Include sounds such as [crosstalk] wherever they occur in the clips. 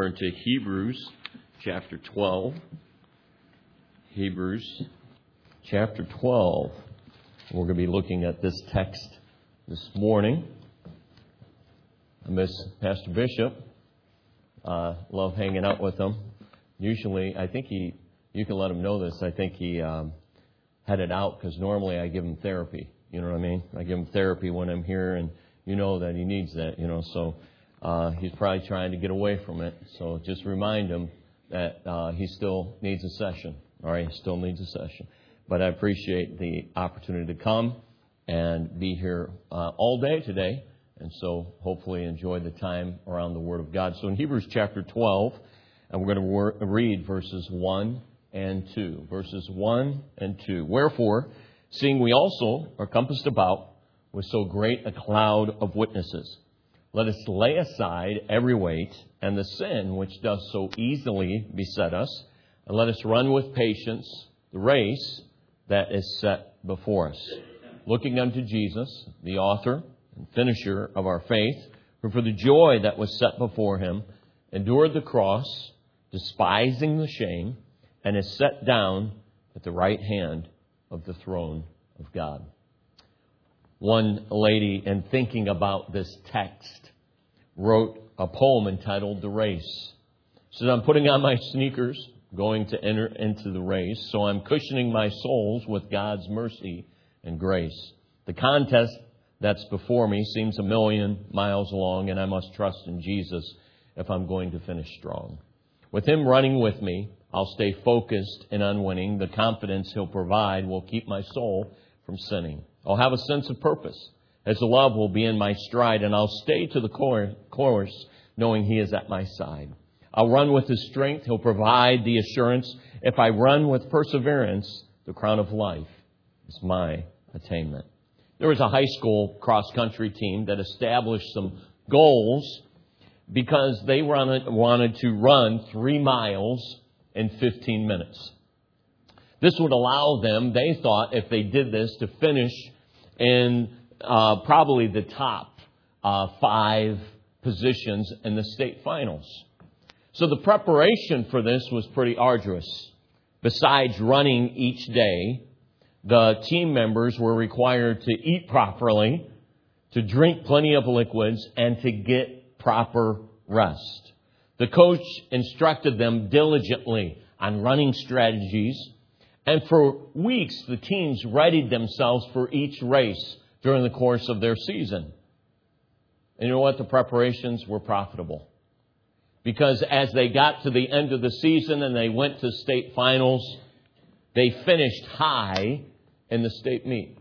Turn to Hebrews chapter 12. Hebrews chapter 12. We're going to be looking at this text this morning. I miss Pastor Bishop. Uh, love hanging out with him. Usually, I think he, you can let him know this, I think he um, it out because normally I give him therapy. You know what I mean? I give him therapy when I'm here, and you know that he needs that, you know, so uh, he's probably trying to get away from it. So just remind him that uh, he still needs a session. All right, he still needs a session. But I appreciate the opportunity to come and be here uh, all day today. And so hopefully enjoy the time around the Word of God. So in Hebrews chapter 12, and we're going to wor- read verses 1 and 2. Verses 1 and 2. Wherefore, seeing we also are compassed about with so great a cloud of witnesses, let us lay aside every weight and the sin which does so easily beset us, and let us run with patience the race that is set before us. Looking unto Jesus, the author and finisher of our faith, who for the joy that was set before him endured the cross, despising the shame, and is set down at the right hand of the throne of God. One lady, in thinking about this text, wrote a poem entitled The Race. She said, I'm putting on my sneakers, going to enter into the race, so I'm cushioning my soles with God's mercy and grace. The contest that's before me seems a million miles long, and I must trust in Jesus if I'm going to finish strong. With Him running with me, I'll stay focused and unwinning. The confidence He'll provide will keep my soul from sinning. I'll have a sense of purpose. His love will be in my stride, and I'll stay to the course, knowing He is at my side. I'll run with His strength. He'll provide the assurance. If I run with perseverance, the crown of life is my attainment. There was a high school cross country team that established some goals because they wanted to run three miles in 15 minutes. This would allow them, they thought, if they did this, to finish in uh, probably the top uh, five positions in the state finals. So the preparation for this was pretty arduous. Besides running each day, the team members were required to eat properly, to drink plenty of liquids, and to get proper rest. The coach instructed them diligently on running strategies and for weeks, the teams readied themselves for each race during the course of their season. And you know what? The preparations were profitable. Because as they got to the end of the season and they went to state finals, they finished high in the state meet.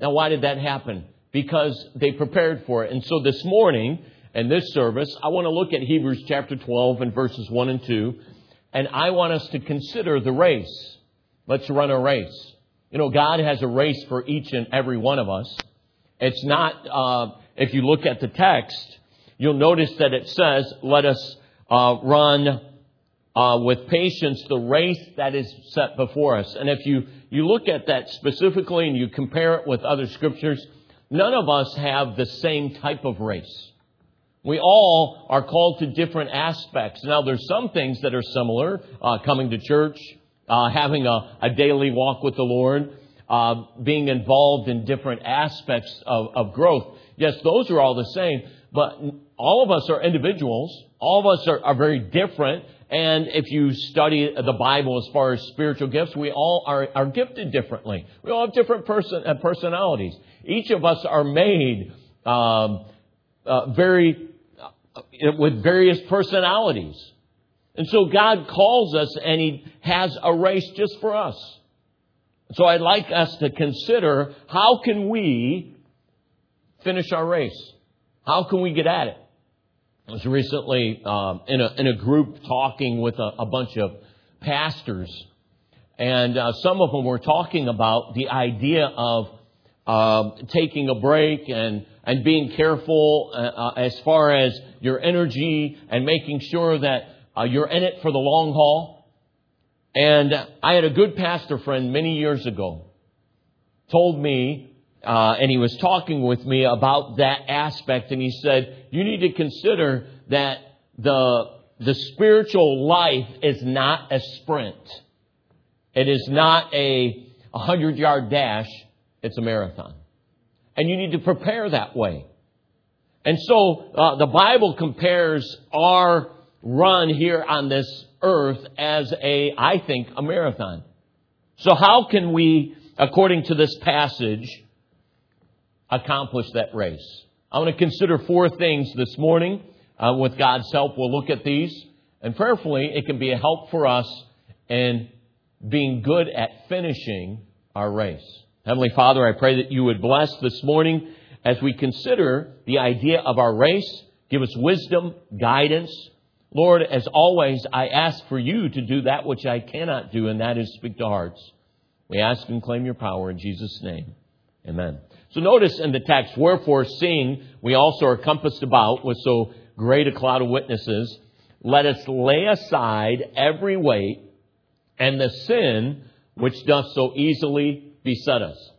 Now, why did that happen? Because they prepared for it. And so this morning, in this service, I want to look at Hebrews chapter 12 and verses 1 and 2, and I want us to consider the race. Let's run a race. You know, God has a race for each and every one of us. It's not, uh, if you look at the text, you'll notice that it says, let us uh, run uh, with patience the race that is set before us. And if you, you look at that specifically and you compare it with other scriptures, none of us have the same type of race. We all are called to different aspects. Now, there's some things that are similar, uh, coming to church, uh, having a, a, daily walk with the Lord, uh, being involved in different aspects of, of growth. Yes, those are all the same, but all of us are individuals. All of us are, are very different. And if you study the Bible as far as spiritual gifts, we all are, are gifted differently. We all have different person, uh, personalities. Each of us are made um, uh, very uh, with various personalities. And so God calls us and He has a race just for us. So I'd like us to consider how can we finish our race? How can we get at it? I was recently um, in, a, in a group talking with a, a bunch of pastors, and uh, some of them were talking about the idea of uh, taking a break and and being careful uh, uh, as far as your energy and making sure that uh, you're in it for the long haul. And I had a good pastor friend many years ago told me, uh, and he was talking with me about that aspect, and he said, you need to consider that the the spiritual life is not a sprint. It is not a 100 yard dash. It's a marathon. And you need to prepare that way. And so uh, the Bible compares our run here on this earth as a, I think, a marathon. So how can we, according to this passage, accomplish that race? I want to consider four things this morning. Uh, with God's help, we'll look at these. And prayerfully, it can be a help for us in being good at finishing our race. Heavenly Father, I pray that you would bless this morning as we consider the idea of our race. Give us wisdom, guidance. Lord, as always, I ask for you to do that which I cannot do, and that is speak to hearts. We ask and claim your power in Jesus' name. Amen. So notice in the text, wherefore seeing we also are compassed about with so great a cloud of witnesses, let us lay aside every weight and the sin which doth so easily beset us.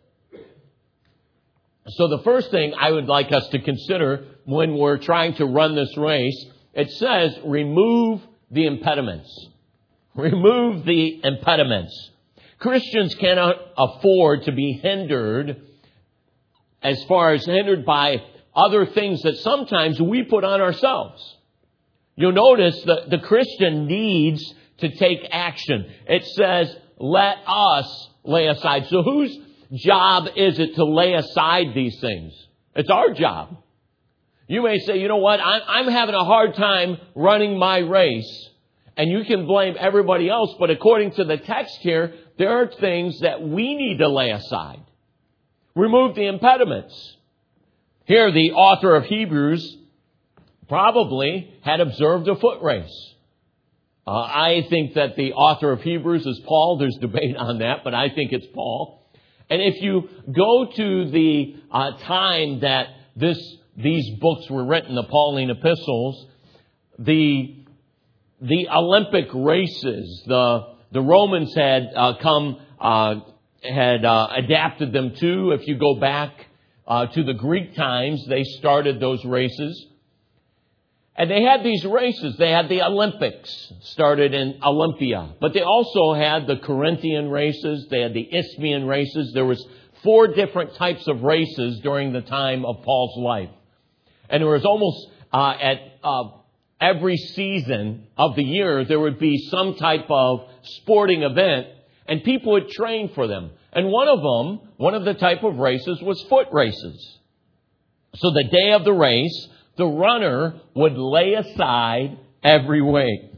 So the first thing I would like us to consider when we're trying to run this race, it says remove the impediments. Remove the impediments. Christians cannot afford to be hindered as far as hindered by other things that sometimes we put on ourselves. You'll notice that the Christian needs to take action. It says, let us lay aside. So whose job is it to lay aside these things? It's our job. You may say, you know what, I'm, I'm having a hard time running my race. And you can blame everybody else, but according to the text here, there are things that we need to lay aside. Remove the impediments. Here, the author of Hebrews probably had observed a foot race. Uh, I think that the author of Hebrews is Paul. There's debate on that, but I think it's Paul. And if you go to the uh, time that this these books were written, the Pauline epistles, the the Olympic races, the the Romans had uh, come uh, had uh, adapted them to. If you go back uh, to the Greek times, they started those races. And they had these races. They had the Olympics, started in Olympia. But they also had the Corinthian races. They had the Isthmian races. There was four different types of races during the time of Paul's life. And there was almost uh, at uh, every season of the year, there would be some type of sporting event and people would train for them. And one of them, one of the type of races was foot races. So the day of the race, the runner would lay aside every weight.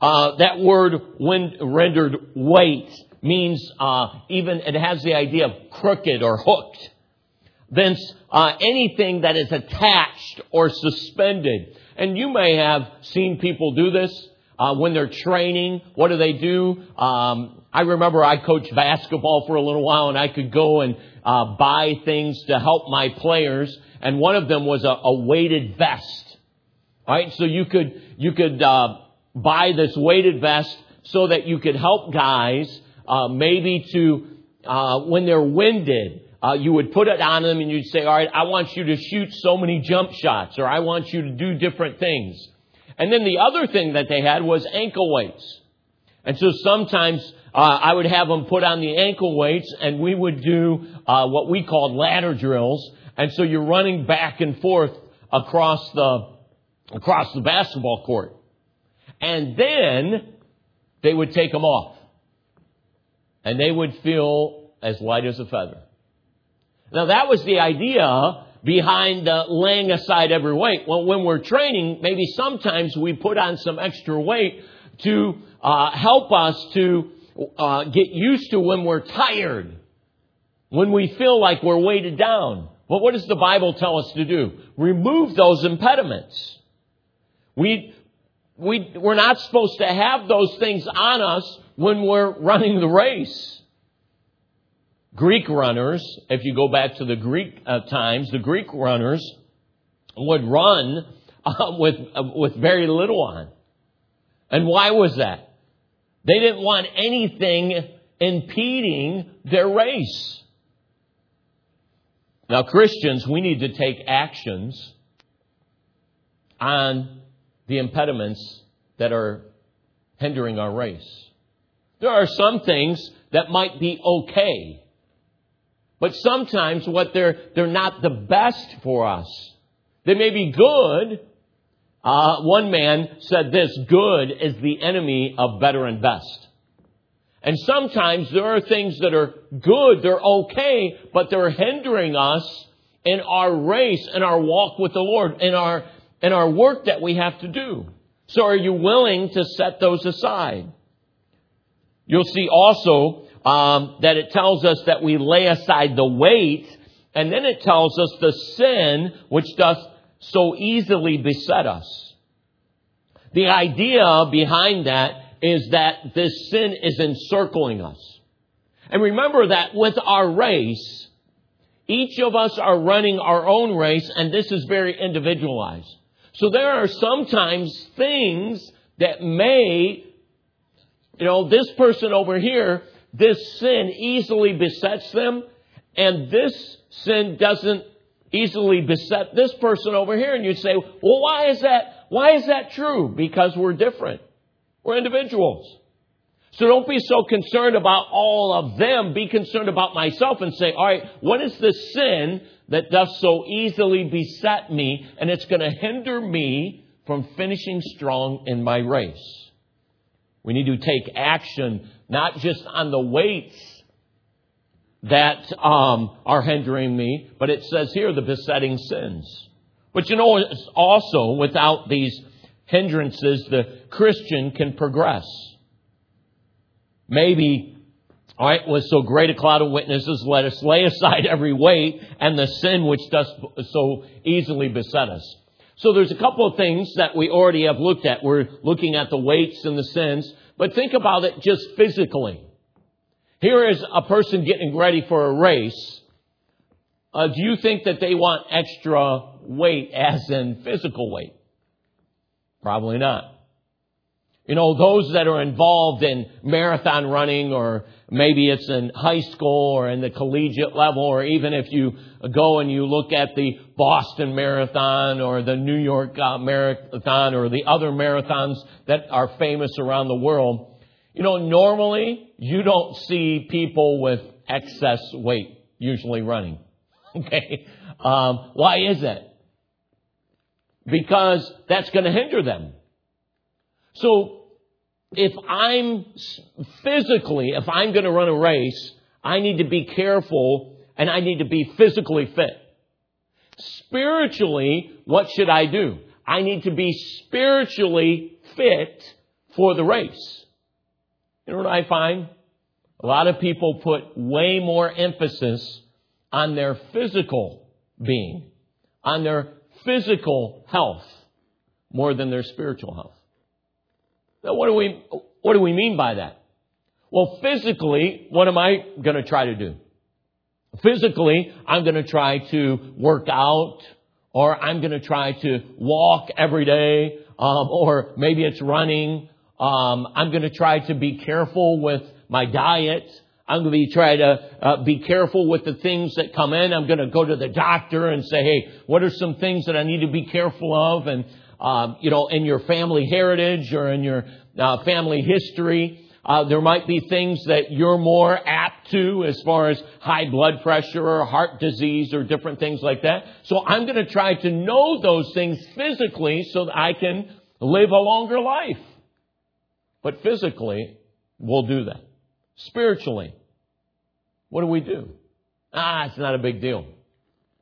Uh, that word when rendered weight means uh, even it has the idea of crooked or hooked. Thence uh, anything that is attached or suspended. And you may have seen people do this uh, when they're training. What do they do? Um, I remember I coached basketball for a little while, and I could go and uh, buy things to help my players. And one of them was a, a weighted vest. All right, so you could you could uh, buy this weighted vest so that you could help guys uh, maybe to uh, when they're winded. Uh, you would put it on them and you'd say, all right, I want you to shoot so many jump shots or I want you to do different things. And then the other thing that they had was ankle weights. And so sometimes uh, I would have them put on the ankle weights and we would do uh, what we called ladder drills. And so you're running back and forth across the, across the basketball court. And then they would take them off. And they would feel as light as a feather. Now that was the idea behind laying aside every weight. Well, when we're training, maybe sometimes we put on some extra weight to uh, help us to uh, get used to when we're tired, when we feel like we're weighted down. But what does the Bible tell us to do? Remove those impediments. We, we, we're not supposed to have those things on us when we're running the race. Greek runners, if you go back to the Greek uh, times, the Greek runners would run uh, [laughs] with, uh, with very little on. And why was that? They didn't want anything impeding their race. Now, Christians, we need to take actions on the impediments that are hindering our race. There are some things that might be okay. But sometimes what they're, they're not the best for us. They may be good. Uh, one man said this, good is the enemy of better and best. And sometimes there are things that are good, they're okay, but they're hindering us in our race, in our walk with the Lord, in our, in our work that we have to do. So are you willing to set those aside? You'll see also um, that it tells us that we lay aside the weight, and then it tells us the sin which doth so easily beset us. The idea behind that is that this sin is encircling us. And remember that with our race, each of us are running our own race, and this is very individualized. So there are sometimes things that may, you know, this person over here, this sin easily besets them, and this sin doesn't easily beset this person over here. And you say, well, why is that? Why is that true? Because we're different. We're individuals. So don't be so concerned about all of them. Be concerned about myself and say, all right, what is the sin that does so easily beset me and it's going to hinder me from finishing strong in my race? We need to take action, not just on the weights that um, are hindering me, but it says here the besetting sins. But you know, also without these hindrances, the Christian can progress. Maybe, all right, with so great a cloud of witnesses, let us lay aside every weight and the sin which does so easily beset us. So there's a couple of things that we already have looked at. We're looking at the weights and the sins, but think about it just physically. Here is a person getting ready for a race. Uh, do you think that they want extra weight as in physical weight? Probably not. You know, those that are involved in marathon running or maybe it's in high school or in the collegiate level or even if you go and you look at the Boston Marathon or the New York uh, Marathon or the other marathons that are famous around the world, you know, normally you don't see people with excess weight usually running. [laughs] Okay. Um, why is that? Because that's going to hinder them. So if I'm physically, if I'm going to run a race, I need to be careful and I need to be physically fit. Spiritually, what should I do? I need to be spiritually fit for the race. You know what I find? A lot of people put way more emphasis on their physical being, on their physical health, more than their spiritual health. Now, what do we, what do we mean by that? Well, physically, what am I going to try to do? Physically, I'm going to try to work out, or I'm going to try to walk every day, um, or maybe it's running. Um, I'm going to try to be careful with my diet. I'm going to be try to uh, be careful with the things that come in. I'm going to go to the doctor and say, "Hey, what are some things that I need to be careful of?" And um, you know, in your family heritage or in your uh, family history. Uh, there might be things that you're more apt to as far as high blood pressure or heart disease or different things like that. So I'm going to try to know those things physically so that I can live a longer life. But physically, we'll do that. Spiritually, what do we do? Ah, it's not a big deal.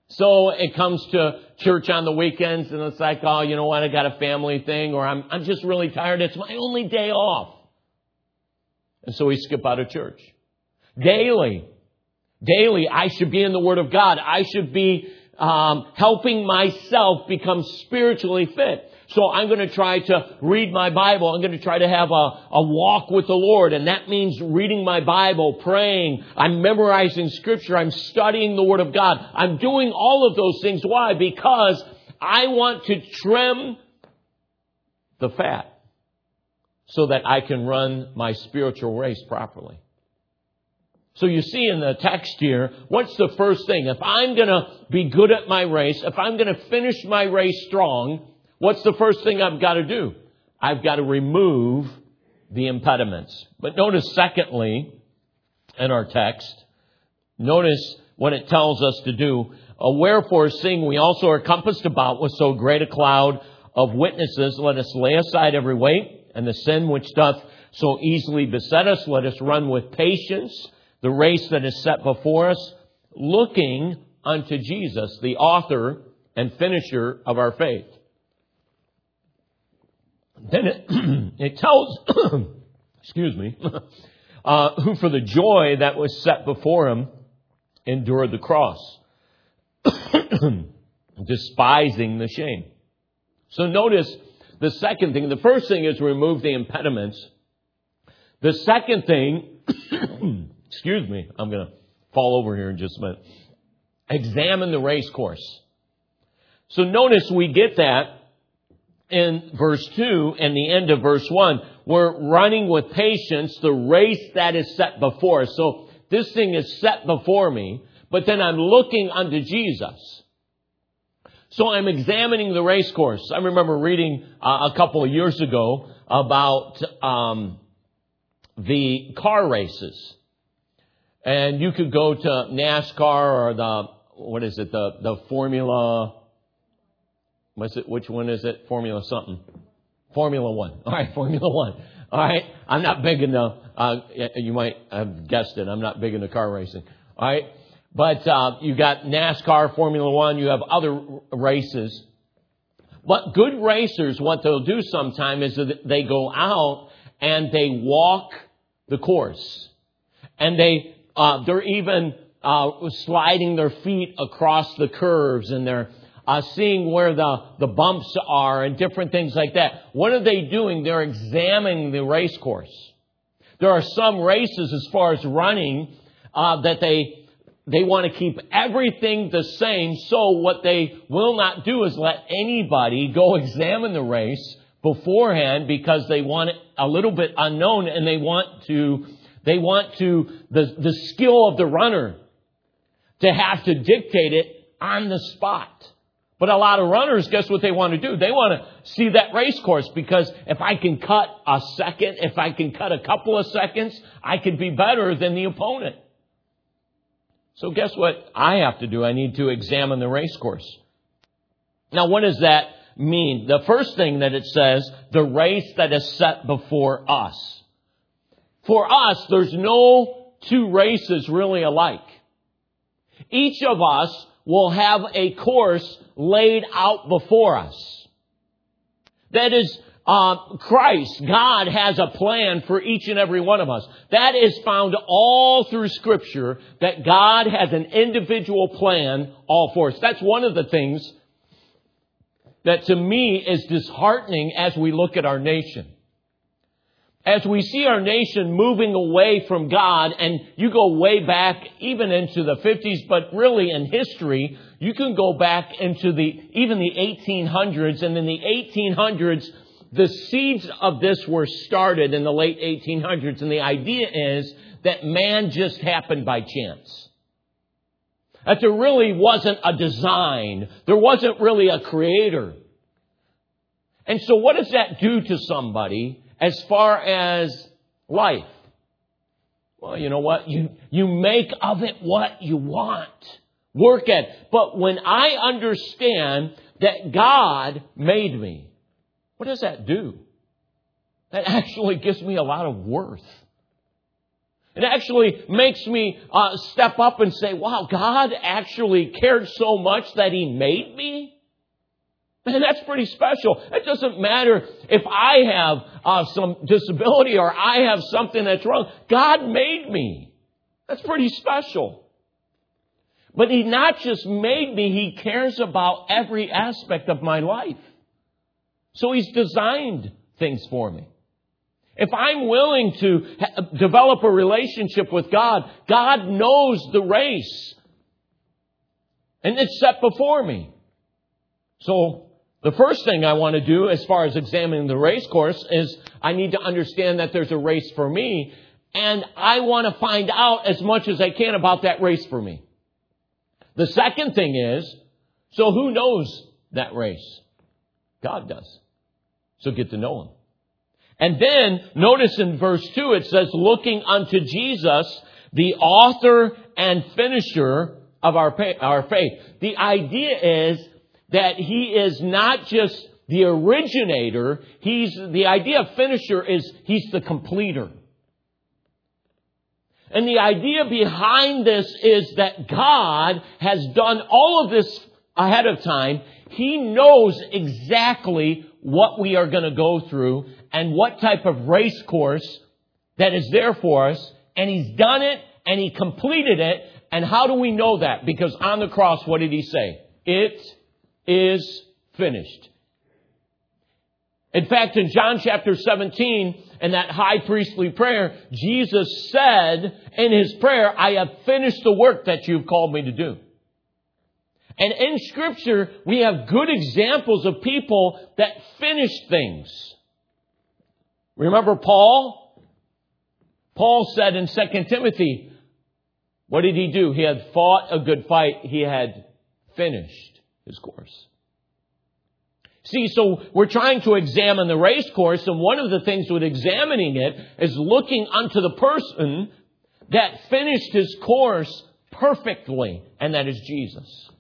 So it comes to church on the weekends and it's like, oh, you know what? I got a family thing or I'm, I'm just really tired. It's my only day off. And so we skip out of church. Daily, daily, I should be in the Word of God. I should be um, helping myself become spiritually fit. So I'm going to try to read my Bible. I'm going to try to have a, a walk with the Lord. And that means reading my Bible, praying. I'm memorizing scripture. I'm studying the Word of God. I'm doing all of those things. Why? Because I want to trim the fat so that I can run my spiritual race properly. So you see in the text here, what's the first thing? If I'm going to be good at my race, if I'm going to finish my race strong, What's the first thing I've got to do? I've got to remove the impediments. But notice secondly, in our text, notice what it tells us to do. Wherefore seeing we also are compassed about with so great a cloud of witnesses, let us lay aside every weight and the sin which doth so easily beset us. Let us run with patience the race that is set before us, looking unto Jesus, the author and finisher of our faith. Then it, [clears throat] it tells, [coughs] excuse me, [coughs] uh, who for the joy that was set before him endured the cross, [coughs] despising the shame. So notice the second thing. The first thing is remove the impediments. The second thing, excuse me, I'm going to fall over here in just a minute. Examine the race course. So notice we get that in verse 2 and the end of verse 1. We're running with patience the race that is set before us. So this thing is set before me, but then I'm looking unto Jesus. So I'm examining the race course. I remember reading uh, a couple of years ago about um, the car races, and you could go to NASCAR or the what is it the the Formula. It? Which one is it? Formula something. Formula One. [laughs] All right, Formula One. All right, I'm not big into. Uh, you might have guessed it. I'm not big into car racing. All right, but uh, you got NASCAR, Formula One. You have other races. But good racers, what they'll do sometime is that they go out and they walk the course, and they uh, they're even uh, sliding their feet across the curves, and they're uh, seeing where the, the bumps are and different things like that. What are they doing? They're examining the race course. There are some races as far as running uh, that they they want to keep everything the same. So what they will not do is let anybody go [laughs] examine the race beforehand because they want it a little bit unknown and they want to they want to the, the skill of the runner to have to dictate it on the spot. But a lot of runners, guess what they want to do? They want to see that race course because if I can cut a second, if I can cut a couple of seconds, I could be better than the opponent. So guess what I have to do? I need to examine the race course. Now what does that mean? The first thing that it says, the race that is set before us. For us, there's no two races really alike. Each of us will have a course laid out before us. That is, uh, Christ, God has a plan for each and every one of us. That is found all through Scripture, that God has an individual plan all for us. That's one of the things that to me is disheartening as we look at our nation as we see our nation moving away from God, and you go way back even into the 50s, but really in history, you can go back into the, even the 1800s, and in the 1800s, the seeds of this were started in the late 1800s, and the idea is that man just happened by chance. That there really wasn't a design. There wasn't really a creator. And so what does that do to somebody as far as life. Well, you know what? You, you make of it what you want. Work at it. But when I understand that God made me, what does that do? That actually gives me a lot of worth. It actually makes me uh, step up and say, wow, God actually cared so much that He made me? Man, that's pretty special. It doesn't matter if I have uh, some disability or I have something that's wrong. God made me. That's pretty special. But He not just made me, He cares about every aspect of my life. So He's designed things for me. If I'm willing to develop a relationship with God, God knows the race. And it's set before me. So the first thing I want to do as far as examining the race course is I need to understand that there's a race for me and I want to find out as much as I can about that race for me. The second thing is, so who knows that race? God does. So get to know Him. And then notice in verse 2 it says, looking unto Jesus, the author and finisher of our, our faith. The idea is that he is not just the originator, he's, the idea of finisher is he's the completer. And the idea behind this is that God has done all of this ahead of time. He knows exactly what we are going to go through and what type of race course that is there for us. And He's done it and He completed it. And how do we know that? Because on the cross, what did He say? It is finished. In fact, in John chapter 17, in that high priestly prayer, Jesus said in his prayer, I have finished the work that you've called me to do. And in scripture, we have good examples of people that finished things. Remember Paul? Paul said in 2 Timothy, what did he do? He had fought a good fight. He had finished his course. See, so we're trying to examine the race course, and one of the things with examining it is looking unto the person that finished his course perfectly, and that is Jesus.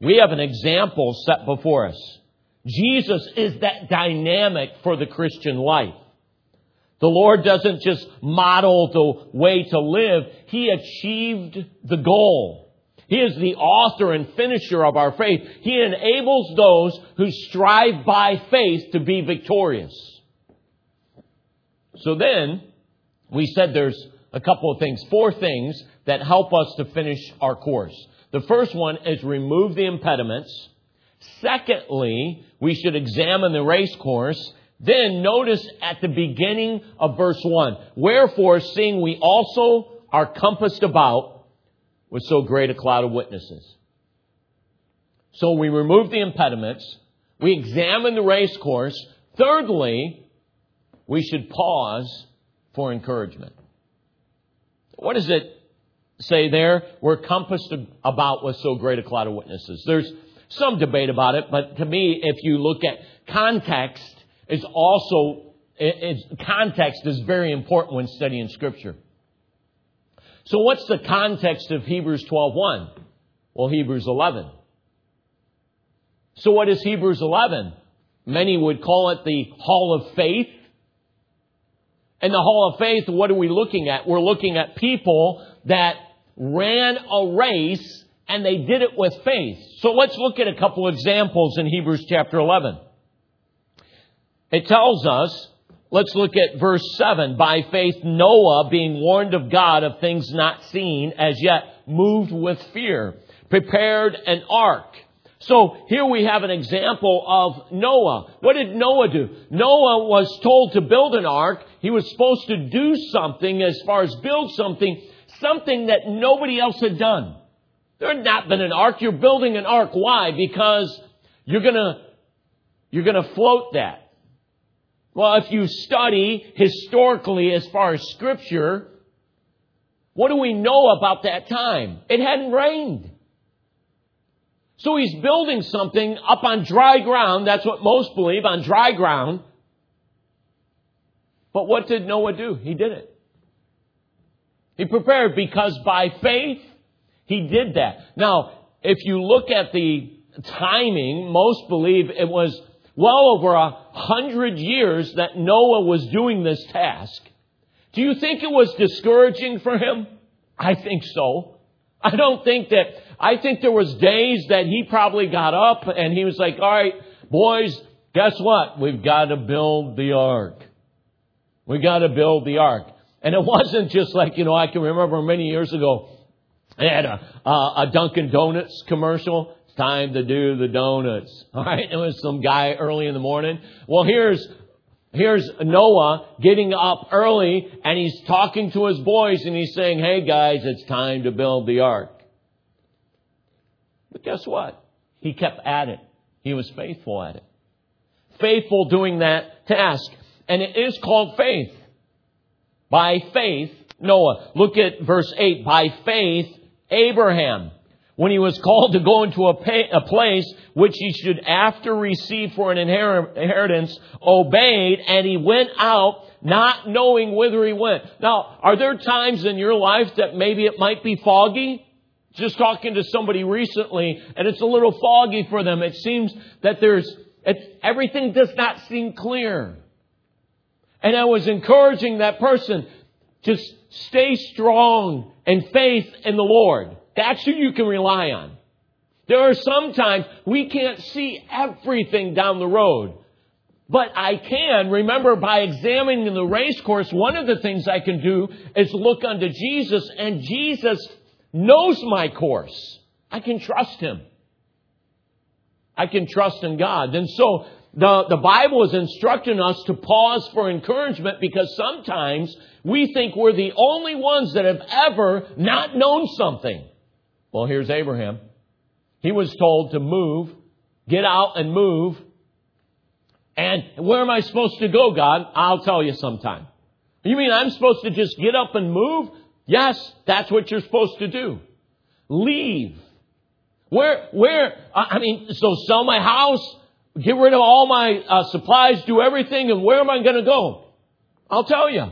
We have an example set before us. Jesus is that dynamic for the Christian life. The Lord doesn't just model the way to live, He achieved the goal. He is the author and finisher of our faith. He enables those who strive by faith to be victorious. So then, we said there's a couple of things, four things that help us to finish our course. The first one is remove the impediments. Secondly, we should examine the race course. Then notice at the beginning of verse 1, wherefore seeing we also are compassed about with so great a cloud of witnesses. So we remove the impediments. We examine the race course. Thirdly, we should pause for encouragement. What does it say there? We're compassed about with so great a cloud of witnesses. There's some debate about it, but to me, if you look at context, is also, it's, context is very important when studying scripture. So what's the context of Hebrews 12:1? Well, Hebrews 11. So what is Hebrews 11? Many would call it the hall of faith. In the hall of faith, what are we looking at? We're looking at people that ran a race and they did it with faith. So let's look at a couple examples in Hebrews chapter 11. It tells us Let's look at verse 7. By faith, Noah, being warned of God of things not seen as yet, moved with fear, prepared an ark. So here we have an example of Noah. What did Noah do? Noah was told to build an ark. He was supposed to do something as far as build something, something that nobody else had done. There had not been an ark. You're building an ark. Why? Because you're gonna, you're gonna float that. Well, if you study historically as far as scripture, what do we know about that time? It hadn't rained. So he's building something up on dry ground. That's what most believe, on dry ground. But what did Noah do? He did it. He prepared because by faith, he did that. Now, if you look at the timing, most believe it was well over a hundred years that Noah was doing this task. Do you think it was discouraging for him? I think so. I don't think that, I think there was days that he probably got up and he was like, all right, boys, guess what? We've got to build the ark. We got to build the ark. And it [laughs] wasn't just like, you know, I can remember many years ago, they had a, a Dunkin' Donuts commercial time to do the donuts. [laughs] All right. It was some guy early in the morning. Well, here's, here's Noah getting up early and he's talking to his boys and he's saying, Hey guys, it's time to build the ark. But guess what? He kept at it. He was faithful at it. Faithful doing that task. And it is called faith. By faith, Noah. Look at verse 8. By faith, Abraham when he was called to go into a, pay, a place which he should after receive for an inheritance, obeyed, and he went out not knowing whither he went. Now, are there times in your life that maybe it might be foggy? Just talking to somebody recently, and it's a little foggy for them. It seems that there's, everything does not seem clear. And I was encouraging that person, just stay strong and faith in the Lord. That's who you can rely on. There are sometimes we can't see everything down the road. But I can, remember, by examining the race course, one of the things I can do is look unto Jesus, and Jesus knows my course. I can trust Him. I can trust in God. And so the, the Bible is instructing us to pause for encouragement because sometimes we think we're the only ones that have ever not known something. Well, here's Abraham. He was told to move, get out and move. And where am I supposed to go, God? I'll tell you sometime. You mean I'm supposed to just get up and move? Yes, that's what you're supposed to do. Leave. Where, where, I mean, so sell my house, get rid of all my uh, supplies, do everything, and where am I going to go? I'll tell you.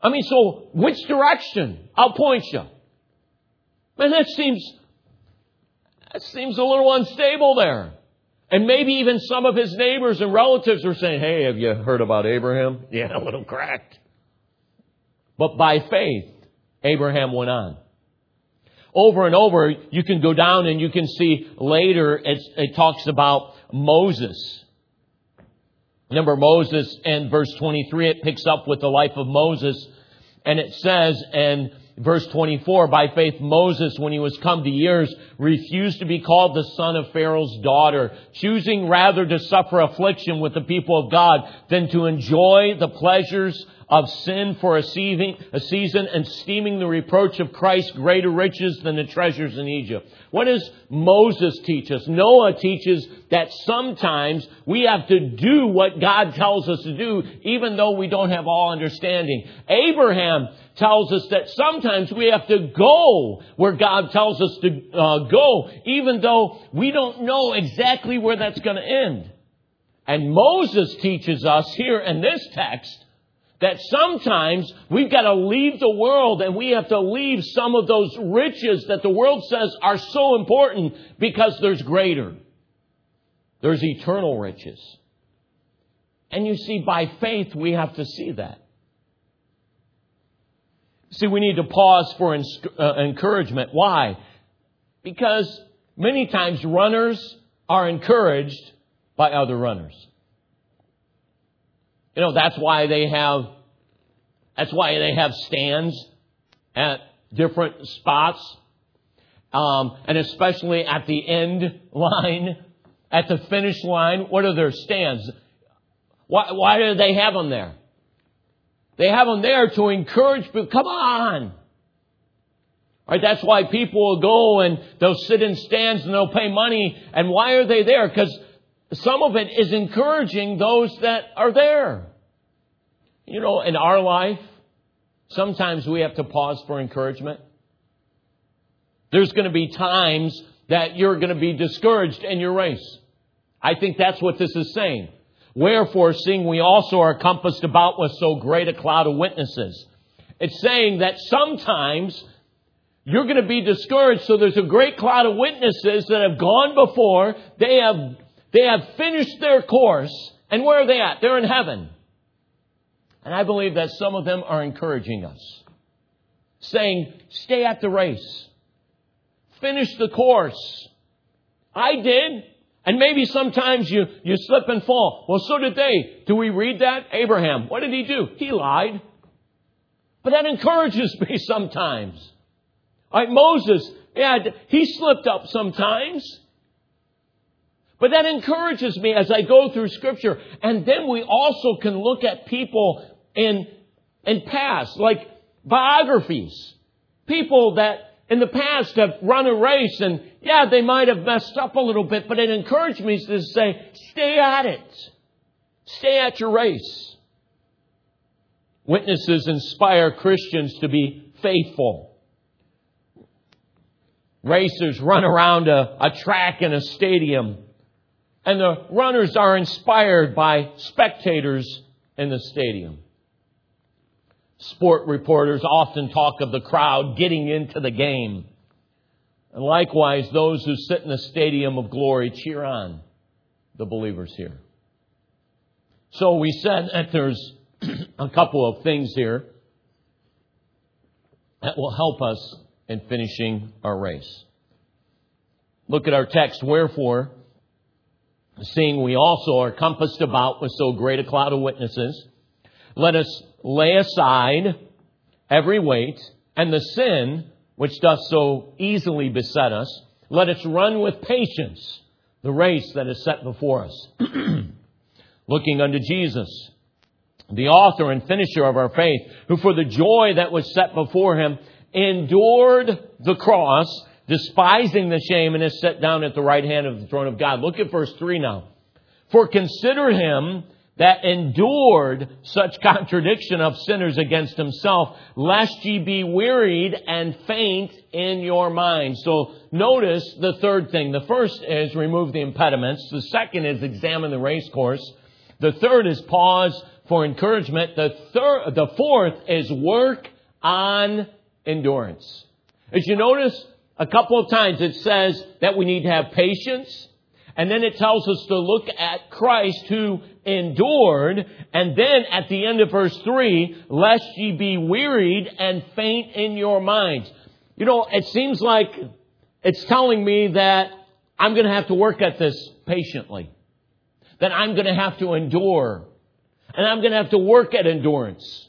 I mean, so which direction? I'll point you. Man, that seems, that seems a little unstable there. And maybe even some of his neighbors and relatives are saying, Hey, have you heard about Abraham? [laughs] Yeah, a little cracked. But by faith, Abraham went on. Over and over, you can go down and you can see later it talks about Moses. Remember Moses in verse 23, it picks up with the life of Moses and it says, and Verse 24, by faith Moses, when he was come to years, refused to be called the son of Pharaoh's daughter, choosing rather to suffer affliction with the people of God than to enjoy the pleasures of sin for a season, and esteeming the reproach of Christ greater riches than the treasures in Egypt. What does Moses teach us? Noah teaches that sometimes we have to do what God tells us to do, even though we don't have all understanding. Abraham tells us that sometimes we have to go where God tells us to uh, go, even though we don't know exactly where that's going to end. And Moses teaches us here in this text that sometimes we've got to leave the world and we have to leave some of those riches that the world says are so important because there's greater. There's eternal riches. And you see, by faith, we have to see that. See, we need to pause for uh, encouragement. Why? Because many times runners are encouraged by other runners. You know, that's why they have, that's why they have stands at different spots. Um, and especially at the end line, at the finish line, what are their stands? Why, why do they have them there? They have them there to encourage people. Come on. Right, that's why people will go and they'll sit in stands and they'll pay money. And why are they there? Because some of it is encouraging those that are there. You know, in our life, sometimes we have to pause for encouragement. There's going to be times that you're going to be discouraged in your race. I think that's what this is saying. Wherefore, seeing we also are compassed about with so great a cloud of witnesses. It's saying that sometimes you're going to be discouraged. So there's a great cloud of witnesses that have gone before. They have, they have finished their course. And where are they at? They're in heaven. And I believe that some of them are encouraging us, saying, stay at the race. Finish the course. I did. And maybe sometimes you, you slip and fall. Well, so did they. Do we read that? Abraham, what did he do? He lied. But that encourages [laughs] me sometimes. All right, Moses, yeah, he slipped up sometimes. But that encourages me as I go through scripture. And then we also can look at people in, in past, like biographies. People that in the past have run a race and yeah, they might have messed up a little bit, but it encouraged me to say, stay at it. Stay at your race. Witnesses inspire Christians to be faithful. racers run around a, a track in a stadium and the runners are inspired by spectators in the stadium. Sport reporters often talk of the crowd getting into the game. And likewise, those who sit in the stadium of glory cheer on the believers here. So we said that there's [clears throat] a couple of things here that will help us in finishing our race. Look at our text. Wherefore, seeing we also are compassed about with so great a cloud of witnesses, let us lay aside every weight and the sin which doth so easily beset us. Let us run with patience the race that is set before us. [clears throat] Looking unto Jesus, the author and finisher of our faith, who for the joy that was set before him endured the cross, despising the shame, and is set down at the right hand of the throne of God. Look at verse 3 now. For consider him that endured such [laughs] contradiction of sinners against himself, lest ye be wearied and faint in your mind. So notice the third thing. The first is remove the impediments. The second is examine the race course. The third is pause for encouragement. The third, the fourth is work on endurance. As you notice, a couple of times it says that we need to have patience and then it tells us to look at Christ who endured. And then at the end of verse 3, lest ye be wearied and faint in your minds. You know, it seems like it's telling me that I'm going to have to work at this patiently. That I'm going to have to endure. And I'm going to have to work at endurance.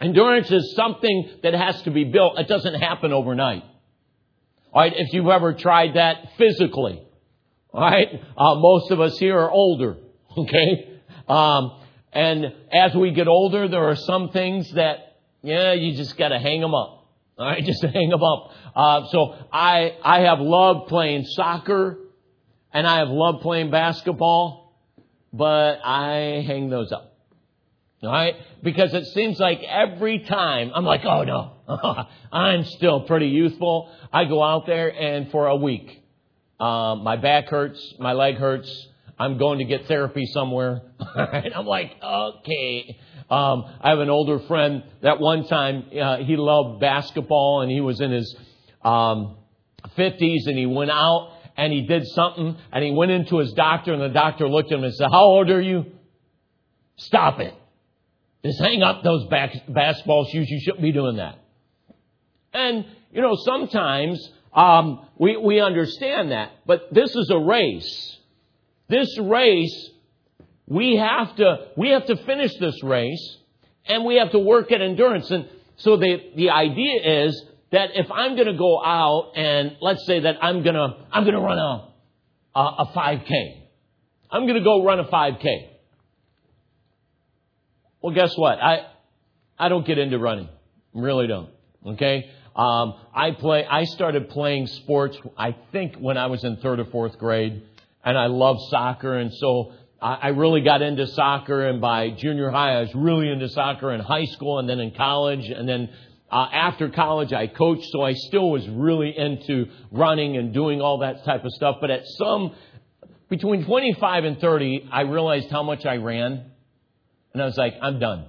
Endurance is something that has to be built. It doesn't happen overnight. All right, if you've ever tried that physically, right? Uh, most of us here are older, [laughs] okay? Um, and as we get older, there are some things that, yeah, you just got to hang them up. All right, [laughs] just hang them up. Uh, so I I have loved playing soccer, and I have loved playing basketball, but I hang those up. All right, because it seems like every time I'm like, oh no, [laughs] I'm still pretty youthful. I go out there, and for a week, um, my back hurts, my leg hurts. I'm going to get therapy somewhere. [laughs] and I'm like, okay. Um, I have an older friend that one time uh, he loved basketball and he was in his um, 50s and he went out and he did something and he went into his doctor and the doctor looked at him and said, "How old are you? Stop it! Just hang up those back, basketball shoes. You shouldn't be doing that." And you know, sometimes um, we, we understand that. But this is a race. This race, we have to, we have to finish this race and we have to work at endurance. And so the, the idea is that if I'm going to go out and let's say that I'm going to, I'm going to run a, a, a 5K. I'm going to go run a 5K. Well, guess what? I, I don't get into running. Really don't. Okay? Um, I play. I started playing sports. I think when I was in third or fourth grade, and I love soccer, and so I, I really got into soccer. And by junior high, I was really into soccer. In high school, and then in college, and then uh, after college, I coached. So I still was really into running and doing all that type of stuff. But at some between 25 and 30, I realized how much I ran, and I was like, I'm done.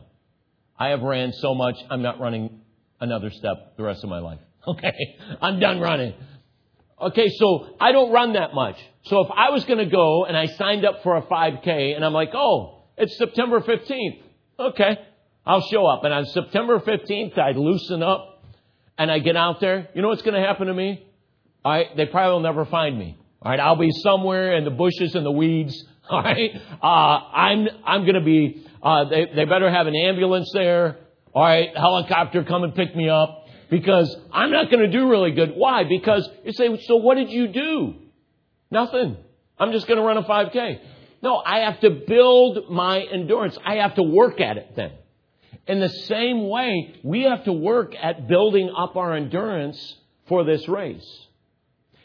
I have ran so much. I'm not running another step the rest of my life. [laughs] Okay, I'm done running. Okay, so I don't run that much. So if I was going to go and I signed up for a 5K and I'm like, oh, it's September 15th. Okay, I'll show up. And on September 15th, I'd loosen up and I get out there. You know what's going to happen to me? All right, they probably will never find me. All right, I'll be somewhere in the bushes and the weeds. [laughs] All right, uh, I'm I'm going to be. Uh, they they better have an ambulance there. All right, helicopter, come and pick me up because I'm not going to do really good. Why? Because you say, so what did you do? Nothing. I'm just going to run a 5K. No, I have to build my endurance. I have to work at it then. In the same way, we have to work at building up our endurance for this race.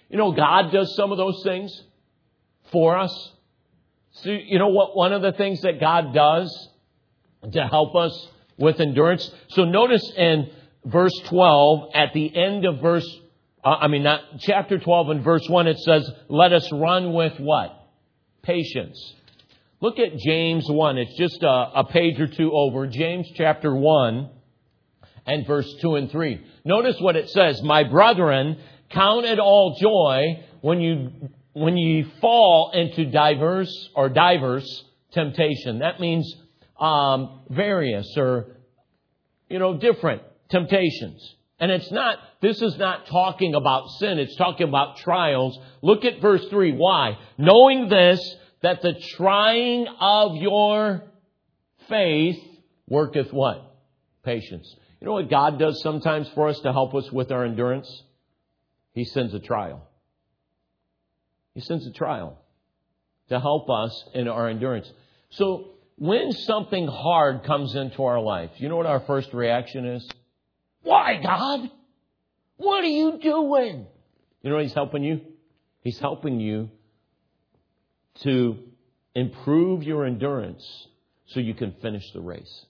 You know, God does some of those things for us. So, you know what? One of the things that God does to help us with endurance. So notice in verse 12, at the end of verse Uh, I mean, not chapter 12 and verse 1, it says, let us run with what? Patience. Look at James 1. It's just a, a page or two over. James chapter 1 and verse 2 and 3. Notice what it says. My brethren, count it all joy when you, when you fall into diverse or diverse temptation. That means, um, various or, you know, different temptations. And it's not, this is not talking about sin, it's talking about trials. Look at verse 3. Why? Knowing this, that the trying of your faith worketh what? Patience. You know what God does sometimes for us to help us with our endurance? He sends a trial. He sends a trial to help us in our endurance. So when something hard comes into our life, you know what our first reaction is? Why, God? What are you doing? You know He's helping you? He's helping you to improve your endurance so you can finish the race.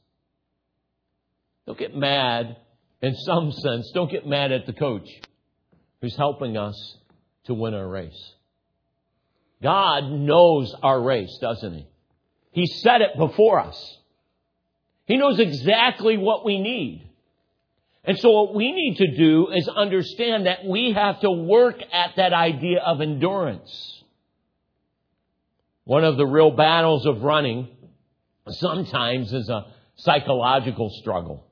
Don't get mad, in some sense, don't get mad at the coach who's helping us to win our race. God knows our race, doesn't He? He set it before us. He knows exactly what we need. And so what we need to do is understand that we have to work at that idea of endurance. One of the real battles of running sometimes is a psychological struggle.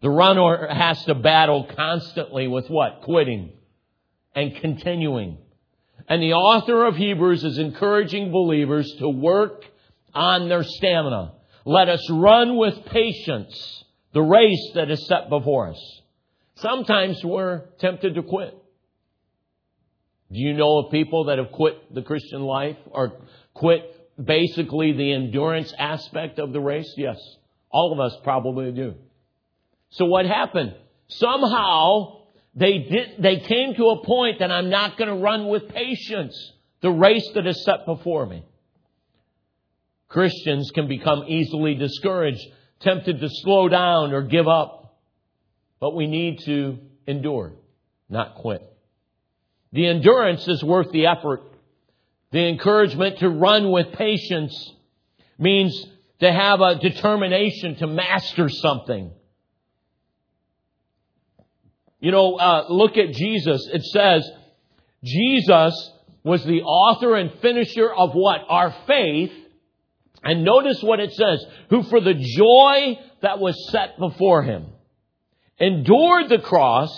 The runner has to battle constantly with what? Quitting and continuing. And the author of Hebrews is encouraging believers to work on their stamina. Let us run with patience the race that is set before us. Sometimes we're tempted to quit. Do you know of people that have quit the Christian life or quit basically the endurance aspect of the race? Yes. All of us probably do. So what happened? Somehow they did, they came to a point that I'm not going to run with patience the race that is set before me. Christians can become easily discouraged tempted to slow down or give up. But we need to endure, not quit. The endurance is worth the effort. The encouragement to run with patience means to have a determination to master something. You know, uh, look at Jesus. It says, Jesus was the author and finisher of what? Our faith and notice what it says, who for the joy that was set before him endured the cross,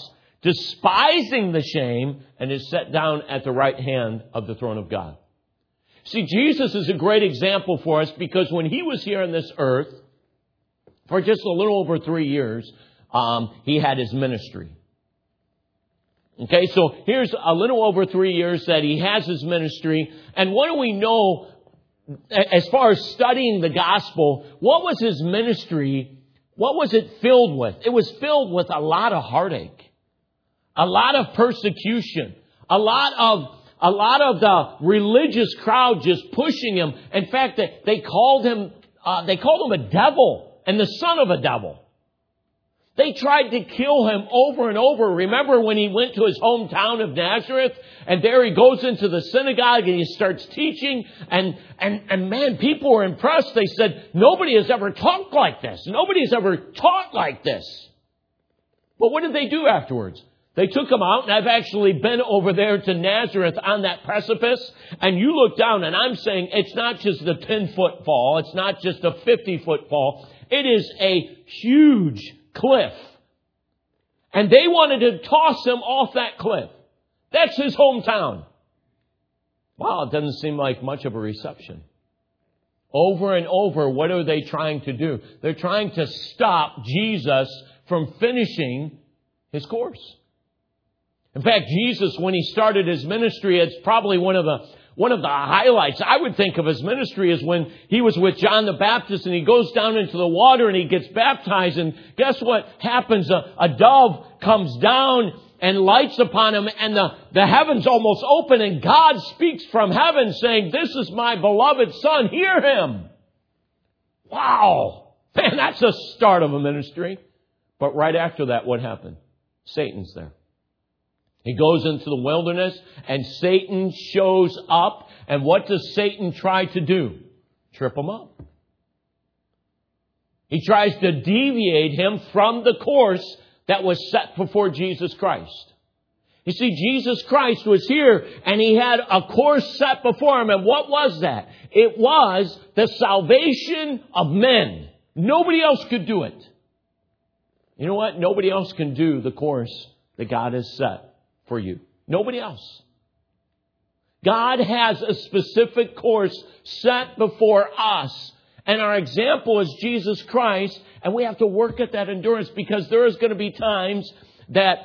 despising the shame, and is set down at the right hand of the throne of God. See, Jesus is a great example for us because when he was here on this earth, for just a little over three years, um, he had his ministry. Okay, so here's a little over three years that he has his ministry. And what do we know as far as studying the gospel, what was his ministry? What was it filled with? It was filled with a lot of heartache, a lot of persecution, a lot of a lot of the religious crowd just pushing him. In fact, they, they called him uh, they called him a devil and the son of a devil. They tried to kill him over and over. Remember when he went to his hometown of Nazareth and there he goes into the synagogue and he starts teaching and, and, and man, people were impressed. They said, nobody has ever talked like this. Nobody has ever taught like this. But what did they do afterwards? They took him out, and I've actually been over there to Nazareth on that precipice, and you look down, and I'm saying it's not just a 10 foot fall, it's not just a 50 foot fall, it is a huge cliff. And they wanted to toss him off that cliff. That's his hometown. Wow, it doesn't seem like much of a reception. Over and over, what are they trying to do? They're trying to stop Jesus from finishing his course. In fact, Jesus, when he started his ministry, it's probably one of the one of the highlights I would think of his ministry is when he was with John the Baptist and he goes down into the water and he gets baptized and guess what happens? A, a dove comes down and lights upon him and the, the heavens almost open and God speaks from heaven saying, this is my beloved son, hear him. Wow. Man, that's a start of a ministry. But right after that, what happened? Satan's there. He goes into the wilderness and Satan shows up. And what does Satan try to do? Trip him up. He tries to deviate him from the course that was set before Jesus Christ. You see, Jesus Christ was here and he had a course set before him. And what was that? It was the salvation of men. Nobody else could do it. You know what? Nobody else can do the course that God has set for you. Nobody else. God has a specific course set before us. And our example is Jesus Christ. And we have to work at that endurance because there is going to be times that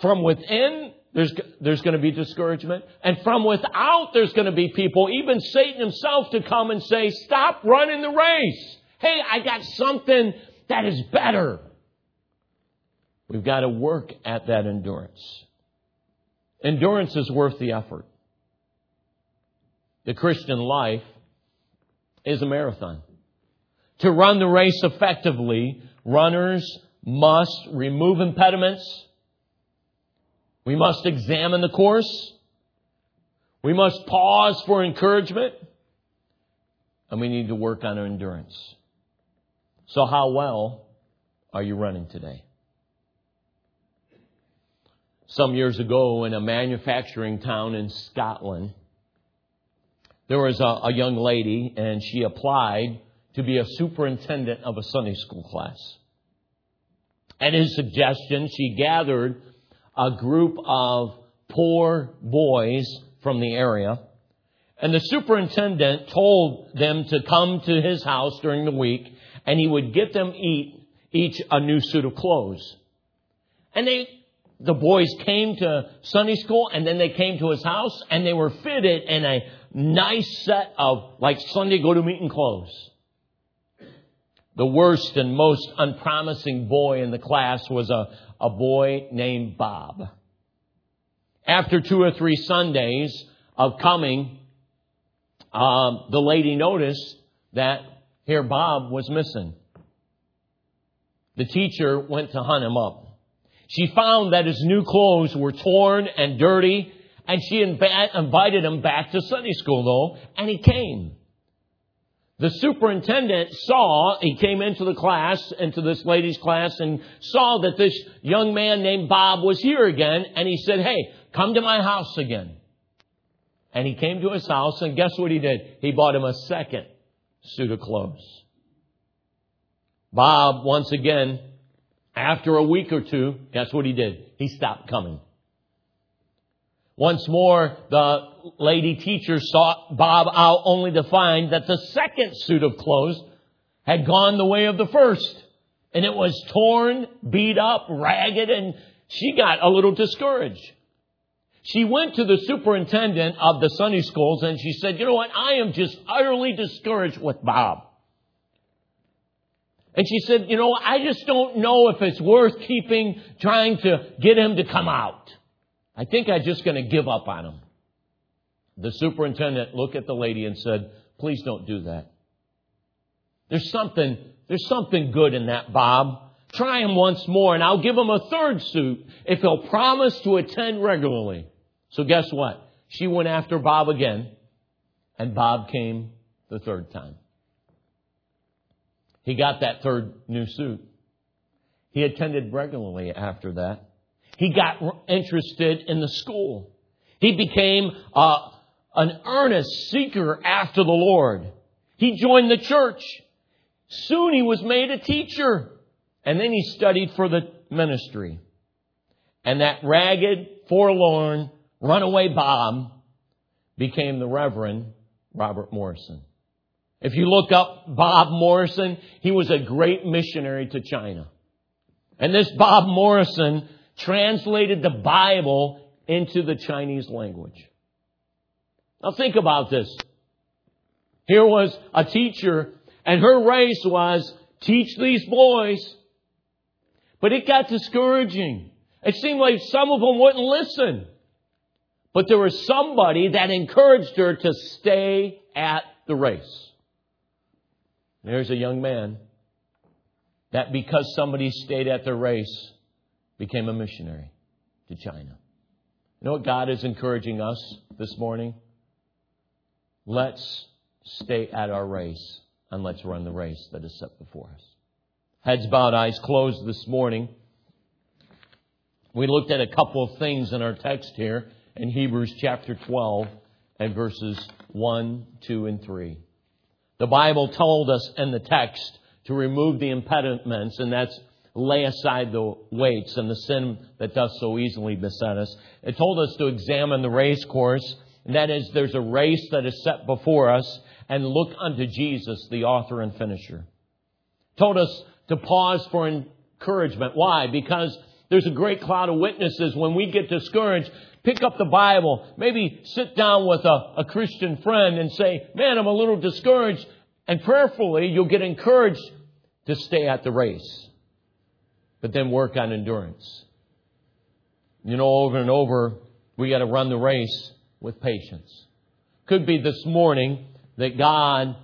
from within there's, there's going to be discouragement. And from without, there's going to be people, even Satan himself, to come and say, Stop running the race. Hey, I got something that is better. We've got to work at that endurance. Endurance is worth the effort. The Christian life is a marathon. To run the race effectively, runners must remove impediments we must examine the course. We must pause for encouragement. And we need to work on our endurance. So, how well are you running today? Some years ago, in a manufacturing town in Scotland, there was a, a young lady, and she applied to be a superintendent of a Sunday school class. At his suggestion, she gathered a group of poor boys from the area. And the superintendent told them to come to his house during the week and he would get them eat, each a new suit of clothes. And they, the boys came to Sunday school and then they came to his house and they were fitted in a nice set of like Sunday go to meeting clothes. The worst and most unpromising boy in the class was a, a boy named Bob. After two or three Sundays of coming, um, the lady noticed that here Bob was missing. The teacher went to hunt him up. She found that his new clothes were torn and dirty, and she invited him back to Sunday school, though, and he came. The superintendent saw, he came into the class, into this lady's class, and saw that this young man named Bob was here again, and he said, Hey, come to my house again. And he came to his house, and guess what he did? He bought him a second suit of clothes. Bob, once again, after a week or two, guess what he did? He stopped coming. Once more, the lady teacher sought Bob out only to find that the second suit of clothes had gone the way of the first. And it was torn, beat up, ragged, and she got a little discouraged. She went to the superintendent of the Sunday schools and she said, you know what? I am just utterly discouraged with Bob. And she said, you know, I just don't know if it's worth keeping trying to get him to come out. I think I'm just going to give up on him. The superintendent looked at the lady and said, please don't do that. There's something, there's something good in that, Bob. Try him once more and I'll give him a third suit if he'll promise to attend regularly. So guess what? She went after Bob again and Bob came the third time. He got that third new suit. He attended regularly after that. He got interested in the school. He became uh, an earnest seeker after the Lord. He joined the church. Soon he was made a teacher. And then he studied for the ministry. And that ragged, forlorn, runaway Bob became the Reverend Robert Morrison. If you look up Bob Morrison, he was a great missionary to China. And this Bob Morrison translated the Bible into the Chinese language. Now think about this. Here was a teacher and her race was teach these boys. But it got discouraging. It seemed like some of them wouldn't listen. But there was somebody that encouraged her to stay at the race. There's a young man that because somebody stayed at the race, became a missionary to China. You know what God is encouraging us this morning? Let's stay at our race and let's run the race that is set before us. Heads bowed, eyes closed this morning. We looked at a couple of things in our text here in Hebrews chapter 12 and verses 1, 2, and 3. The Bible told us in the text to remove the impediments, and that's lay aside the weights and the sin that does so easily beset us. It told us to examine the race course, and that is there's a race that is set before us, and look unto Jesus, the author and finisher. It told us to pause for encouragement. Why? Because there's a great cloud of witnesses. When we get discouraged, pick up the Bible, maybe sit down with a, a Christian friend and say, man, I'm a little discouraged. And prayerfully, you'll get encouraged to stay at the race but then work on endurance. You know, over and over, we got to run the race with patience. Could be this morning that God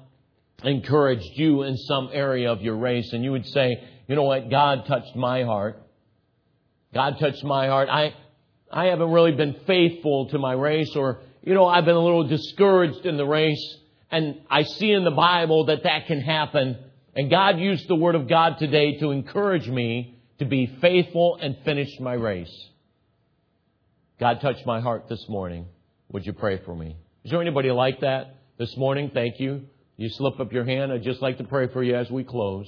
encouraged you in some area of your race and you would say, you know what, God touched my heart. God touched my heart. I, I haven't really been faithful to my race or, you know, I've been a little discouraged in the race and I see in the Bible that that can happen. And God used the Word of God today to encourage me to be faithful and finish my race. God touched my heart this morning. Would you pray for me? Is there anybody like that this morning? Thank you. You slip up your hand. I'd just like to pray for you as we close.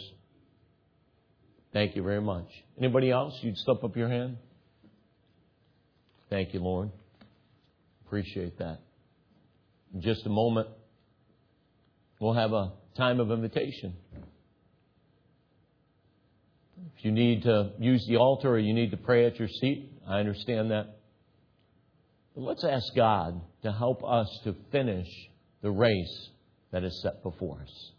Thank you very much. Anybody else? You'd slip up your hand? Thank you, Lord. Appreciate that. In just a moment, we'll have a time of invitation. If you need to use the altar or you need to pray at your seat, I understand that. But let's ask God to help us to finish the race that is set before us.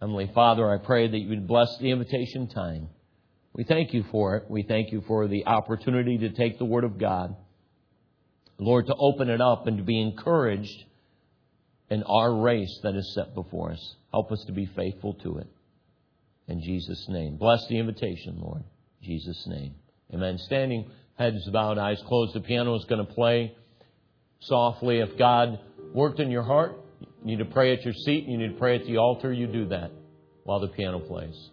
Heavenly Father, I pray that you would bless the invitation time. We thank you for it. We thank you for the opportunity to take the Word of God. Lord, to open it up and to be encouraged in our race that is set before us. Help us to be faithful to it. In Jesus' name. Bless the invitation, Lord. In Jesus' name. Amen. Standing, heads bowed, eyes closed. The piano is going to play softly. If God worked in your heart, you need to pray at your seat, you need to pray at the altar, you do that while the piano plays.